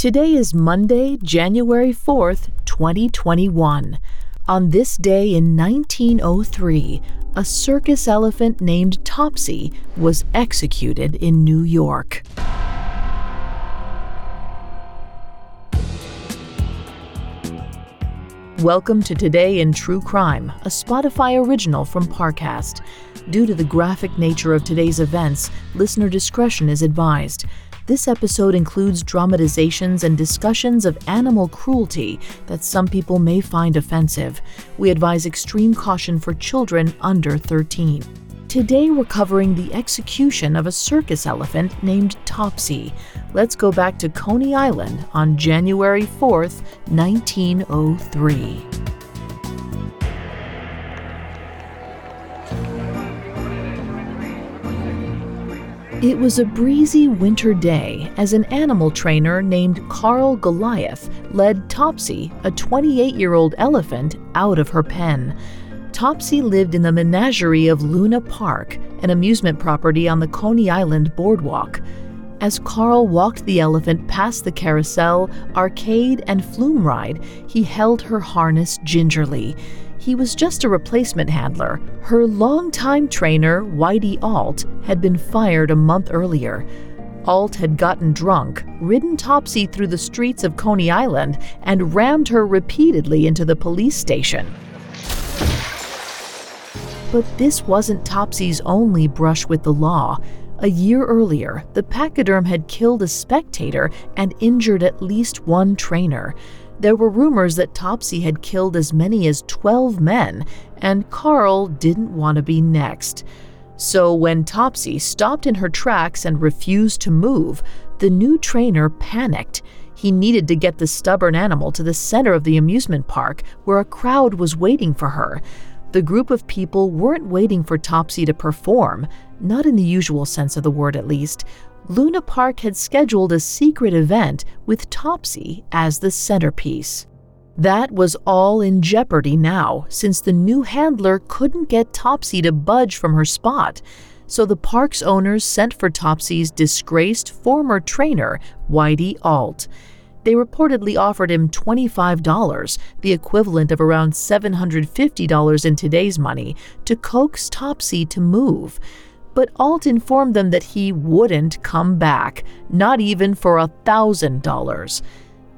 Today is Monday, January 4th, 2021. On this day in 1903, a circus elephant named Topsy was executed in New York. Welcome to Today in True Crime, a Spotify original from Parcast. Due to the graphic nature of today's events, listener discretion is advised. This episode includes dramatizations and discussions of animal cruelty that some people may find offensive. We advise extreme caution for children under 13. Today we're covering the execution of a circus elephant named Topsy. Let's go back to Coney Island on January 4th, 1903. It was a breezy winter day as an animal trainer named Carl Goliath led Topsy, a 28 year old elephant, out of her pen. Topsy lived in the menagerie of Luna Park, an amusement property on the Coney Island boardwalk. As Carl walked the elephant past the carousel, arcade, and flume ride, he held her harness gingerly. He was just a replacement handler. Her longtime trainer, Whitey Alt, had been fired a month earlier. Alt had gotten drunk, ridden Topsy through the streets of Coney Island, and rammed her repeatedly into the police station. But this wasn't Topsy's only brush with the law. A year earlier, the pachyderm had killed a spectator and injured at least one trainer. There were rumors that Topsy had killed as many as 12 men, and Carl didn't want to be next. So when Topsy stopped in her tracks and refused to move, the new trainer panicked. He needed to get the stubborn animal to the center of the amusement park where a crowd was waiting for her. The group of people weren't waiting for Topsy to perform, not in the usual sense of the word at least. Luna Park had scheduled a secret event with Topsy as the centerpiece. That was all in jeopardy now, since the new handler couldn't get Topsy to budge from her spot. So the park's owners sent for Topsy's disgraced former trainer, Whitey Alt. They reportedly offered him $25, the equivalent of around $750 in today's money, to coax Topsy to move. But Alt informed them that he wouldn't come back, not even for a $1,000.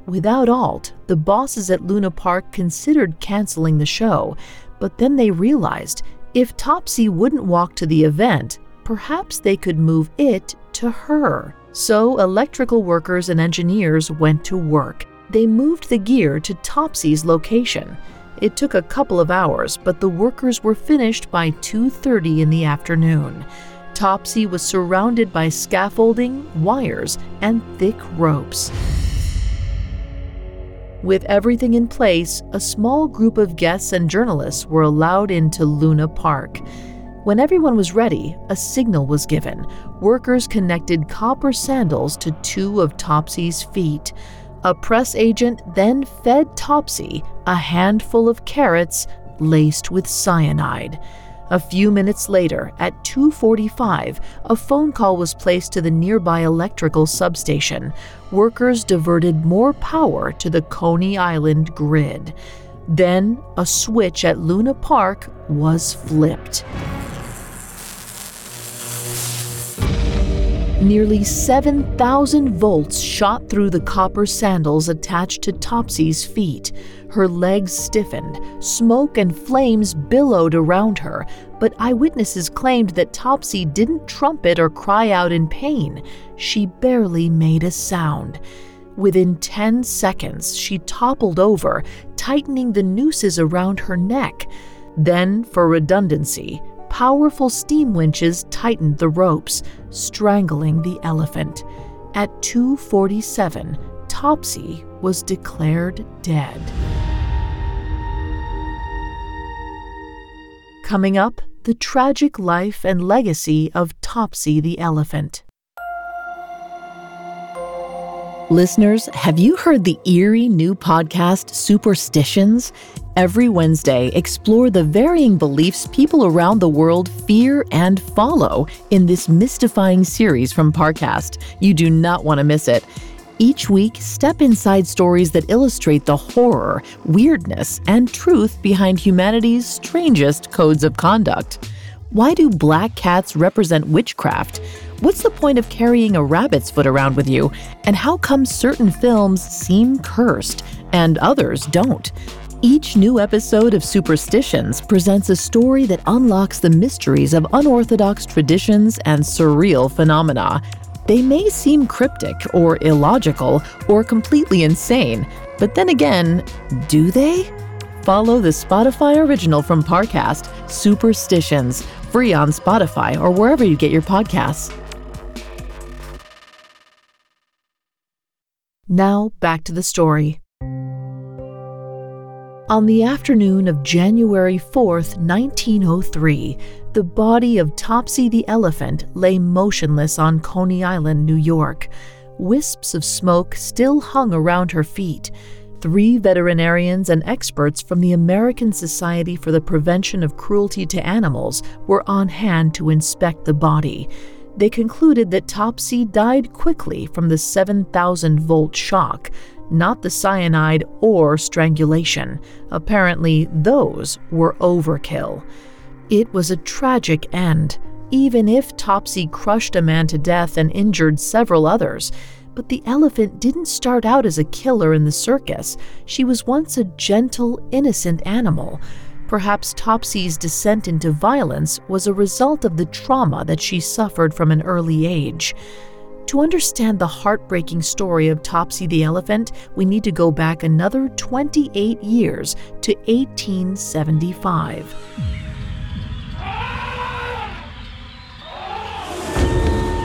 Without Alt, the bosses at Luna Park considered canceling the show, but then they realized if Topsy wouldn't walk to the event, perhaps they could move it to her. So electrical workers and engineers went to work. They moved the gear to Topsy's location. It took a couple of hours, but the workers were finished by 2:30 in the afternoon. Topsy was surrounded by scaffolding, wires, and thick ropes. With everything in place, a small group of guests and journalists were allowed into Luna Park. When everyone was ready, a signal was given. Workers connected copper sandals to two of Topsy's feet. A press agent then fed Topsy a handful of carrots laced with cyanide. A few minutes later, at 2:45, a phone call was placed to the nearby electrical substation. Workers diverted more power to the Coney Island grid. Then, a switch at Luna Park was flipped. Nearly 7,000 volts shot through the copper sandals attached to Topsy's feet. Her legs stiffened, smoke and flames billowed around her, but eyewitnesses claimed that Topsy didn't trumpet or cry out in pain. She barely made a sound. Within 10 seconds, she toppled over, tightening the nooses around her neck. Then, for redundancy, powerful steam winches tightened the ropes, strangling the elephant. At 2:47, Topsy was declared dead. Coming up, the tragic life and legacy of Topsy the elephant. Listeners, have you heard the eerie new podcast Superstitions? Every Wednesday, explore the varying beliefs people around the world fear and follow in this mystifying series from Parcast. You do not want to miss it. Each week, step inside stories that illustrate the horror, weirdness, and truth behind humanity's strangest codes of conduct. Why do black cats represent witchcraft? What's the point of carrying a rabbit's foot around with you? And how come certain films seem cursed and others don't? Each new episode of Superstitions presents a story that unlocks the mysteries of unorthodox traditions and surreal phenomena. They may seem cryptic or illogical or completely insane, but then again, do they? Follow the Spotify original from Parcast, Superstitions, free on Spotify or wherever you get your podcasts. Now, back to the story. On the afternoon of January 4th, 1903, the body of Topsy the elephant lay motionless on Coney Island, New York. Wisps of smoke still hung around her feet. Three veterinarians and experts from the American Society for the Prevention of Cruelty to Animals were on hand to inspect the body. They concluded that Topsy died quickly from the 7,000 volt shock, not the cyanide or strangulation. Apparently, those were overkill. It was a tragic end, even if Topsy crushed a man to death and injured several others. But the elephant didn't start out as a killer in the circus. She was once a gentle, innocent animal. Perhaps Topsy's descent into violence was a result of the trauma that she suffered from an early age. To understand the heartbreaking story of Topsy the elephant, we need to go back another 28 years to 1875.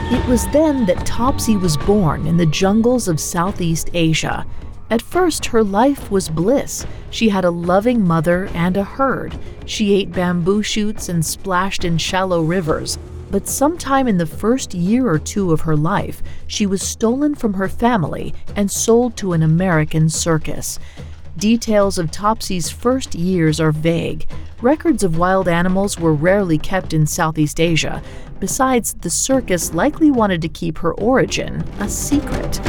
It was then that Topsy was born in the jungles of Southeast Asia. At first, her life was bliss. She had a loving mother and a herd. She ate bamboo shoots and splashed in shallow rivers. But sometime in the first year or two of her life, she was stolen from her family and sold to an American circus. Details of Topsy's first years are vague. Records of wild animals were rarely kept in Southeast Asia. Besides, the circus likely wanted to keep her origin a secret.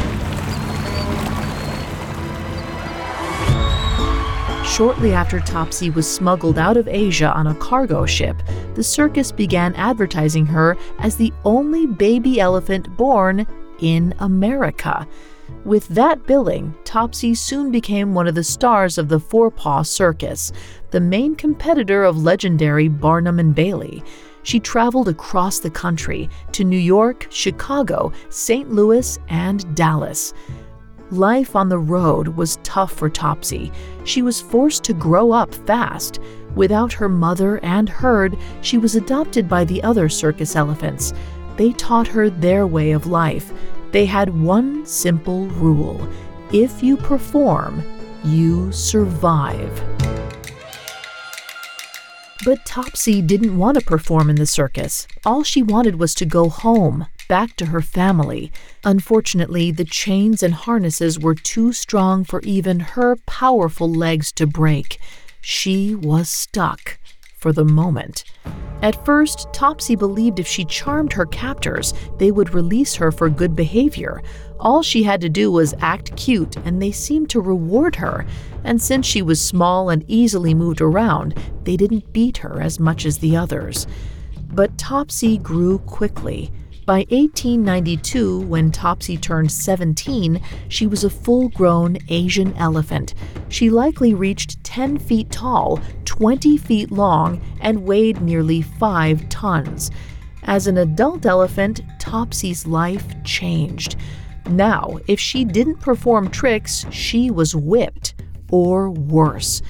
Shortly after Topsy was smuggled out of Asia on a cargo ship, the circus began advertising her as the only baby elephant born in America. With that billing, Topsy soon became one of the stars of the Forepaugh Circus, the main competitor of legendary Barnum and Bailey. She traveled across the country to New York, Chicago, St. Louis, and Dallas. Life on the road was tough for Topsy. She was forced to grow up fast. Without her mother and herd, she was adopted by the other circus elephants. They taught her their way of life. They had one simple rule if you perform, you survive. But Topsy didn't want to perform in the circus. All she wanted was to go home, back to her family. Unfortunately, the chains and harnesses were too strong for even her powerful legs to break. She was stuck for the moment. At first, Topsy believed if she charmed her captors, they would release her for good behavior. All she had to do was act cute, and they seemed to reward her. And since she was small and easily moved around, they didn't beat her as much as the others. But Topsy grew quickly. By 1892, when Topsy turned 17, she was a full grown Asian elephant. She likely reached 10 feet tall, 20 feet long, and weighed nearly 5 tons. As an adult elephant, Topsy's life changed. Now, if she didn't perform tricks, she was whipped, or worse.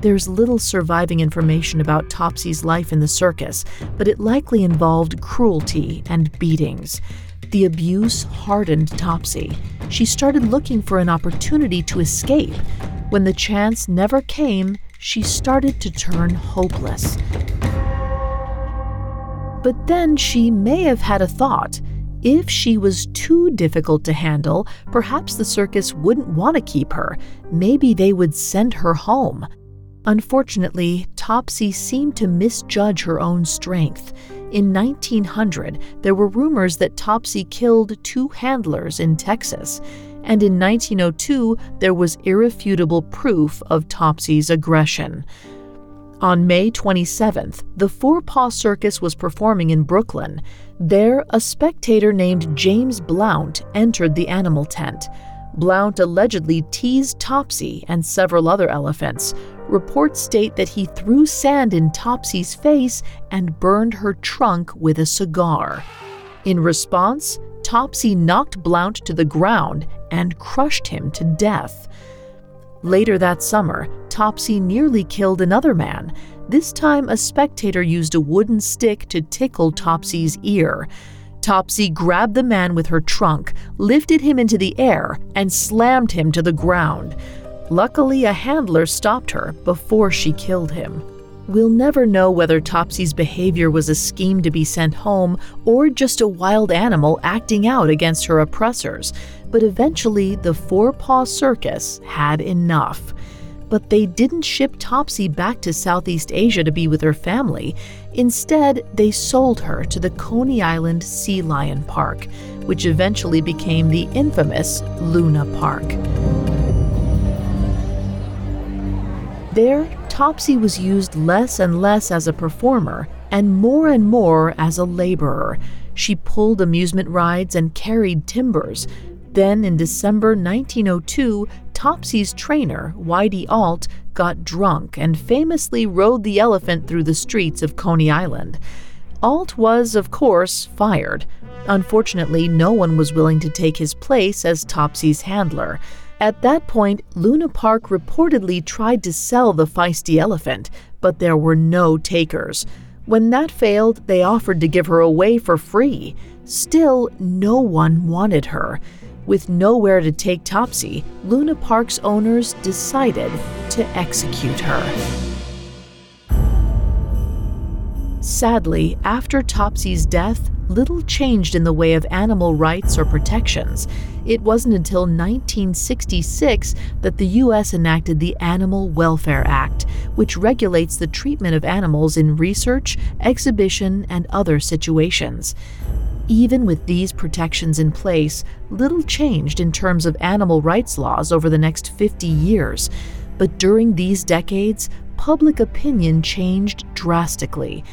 There's little surviving information about Topsy's life in the circus, but it likely involved cruelty and beatings. The abuse hardened Topsy. She started looking for an opportunity to escape. When the chance never came, she started to turn hopeless. But then she may have had a thought. If she was too difficult to handle, perhaps the circus wouldn't want to keep her. Maybe they would send her home. Unfortunately, Topsy seemed to misjudge her own strength. In 1900, there were rumors that Topsy killed two handlers in Texas, and in 1902, there was irrefutable proof of Topsy's aggression. On May 27th, the Forepaugh Circus was performing in Brooklyn. There, a spectator named James Blount entered the animal tent. Blount allegedly teased Topsy and several other elephants. Reports state that he threw sand in Topsy's face and burned her trunk with a cigar. In response, Topsy knocked Blount to the ground and crushed him to death. Later that summer, Topsy nearly killed another man. This time, a spectator used a wooden stick to tickle Topsy's ear. Topsy grabbed the man with her trunk, lifted him into the air, and slammed him to the ground. Luckily, a handler stopped her before she killed him. We'll never know whether Topsy's behavior was a scheme to be sent home or just a wild animal acting out against her oppressors, but eventually the Forepaugh Circus had enough but they didn't ship Topsy back to Southeast Asia to be with her family. Instead, they sold her to the Coney Island Sea Lion Park, which eventually became the infamous Luna Park. There, Topsy was used less and less as a performer and more and more as a laborer. She pulled amusement rides and carried timbers. Then, in December 1902, Topsy's trainer, Whitey Alt, got drunk and famously rode the elephant through the streets of Coney Island. Alt was, of course, fired. Unfortunately, no one was willing to take his place as Topsy's handler. At that point, Luna Park reportedly tried to sell the feisty elephant, but there were no takers. When that failed, they offered to give her away for free. Still, no one wanted her. With nowhere to take Topsy, Luna Park's owners decided to execute her. Sadly, after Topsy's death, little changed in the way of animal rights or protections. It wasn't until 1966 that the U.S. enacted the Animal Welfare Act, which regulates the treatment of animals in research, exhibition, and other situations. Even with these protections in place, little changed in terms of animal rights laws over the next 50 years. But during these decades, public opinion changed drastically.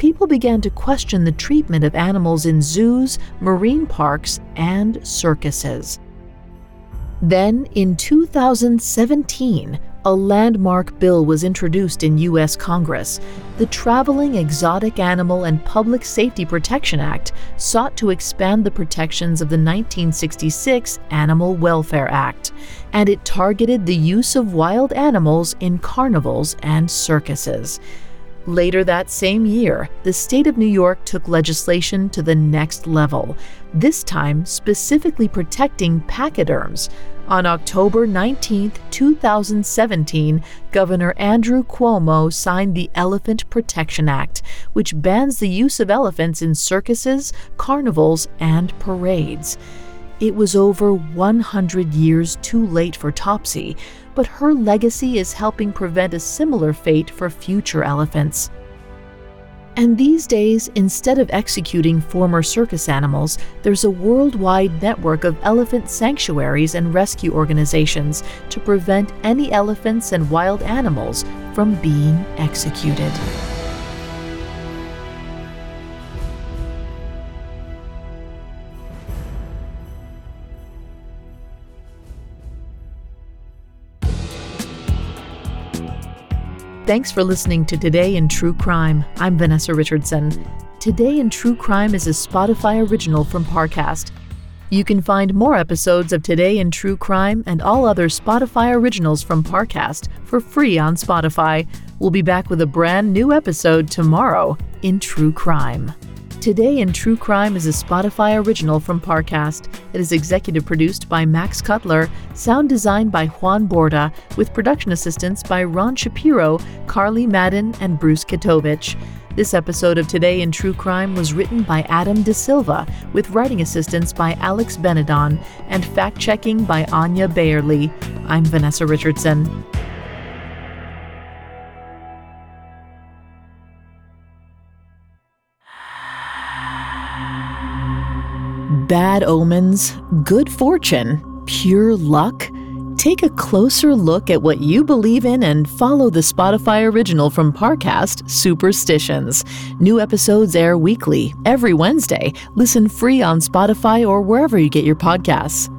People began to question the treatment of animals in zoos, marine parks, and circuses. Then, in 2017, a landmark bill was introduced in U.S. Congress. The Traveling Exotic Animal and Public Safety Protection Act sought to expand the protections of the 1966 Animal Welfare Act, and it targeted the use of wild animals in carnivals and circuses. Later that same year, the state of New York took legislation to the next level, this time specifically protecting pachyderms. On October 19, 2017, Governor Andrew Cuomo signed the Elephant Protection Act, which bans the use of elephants in circuses, carnivals, and parades. It was over 100 years too late for Topsy, but her legacy is helping prevent a similar fate for future elephants. And these days, instead of executing former circus animals, there's a worldwide network of elephant sanctuaries and rescue organizations to prevent any elephants and wild animals from being executed. Thanks for listening to Today in True Crime. I'm Vanessa Richardson. Today in True Crime is a Spotify original from Parcast. You can find more episodes of Today in True Crime and all other Spotify originals from Parcast for free on Spotify. We'll be back with a brand new episode tomorrow in True Crime. Today in True Crime is a Spotify original from Parcast. It is executive produced by Max Cutler, sound designed by Juan Borda, with production assistance by Ron Shapiro, Carly Madden, and Bruce Katovich. This episode of Today in True Crime was written by Adam De Silva, with writing assistance by Alex Benedon and fact checking by Anya Bayerly. I'm Vanessa Richardson. Bad omens, good fortune, pure luck? Take a closer look at what you believe in and follow the Spotify original from Parcast, Superstitions. New episodes air weekly, every Wednesday. Listen free on Spotify or wherever you get your podcasts.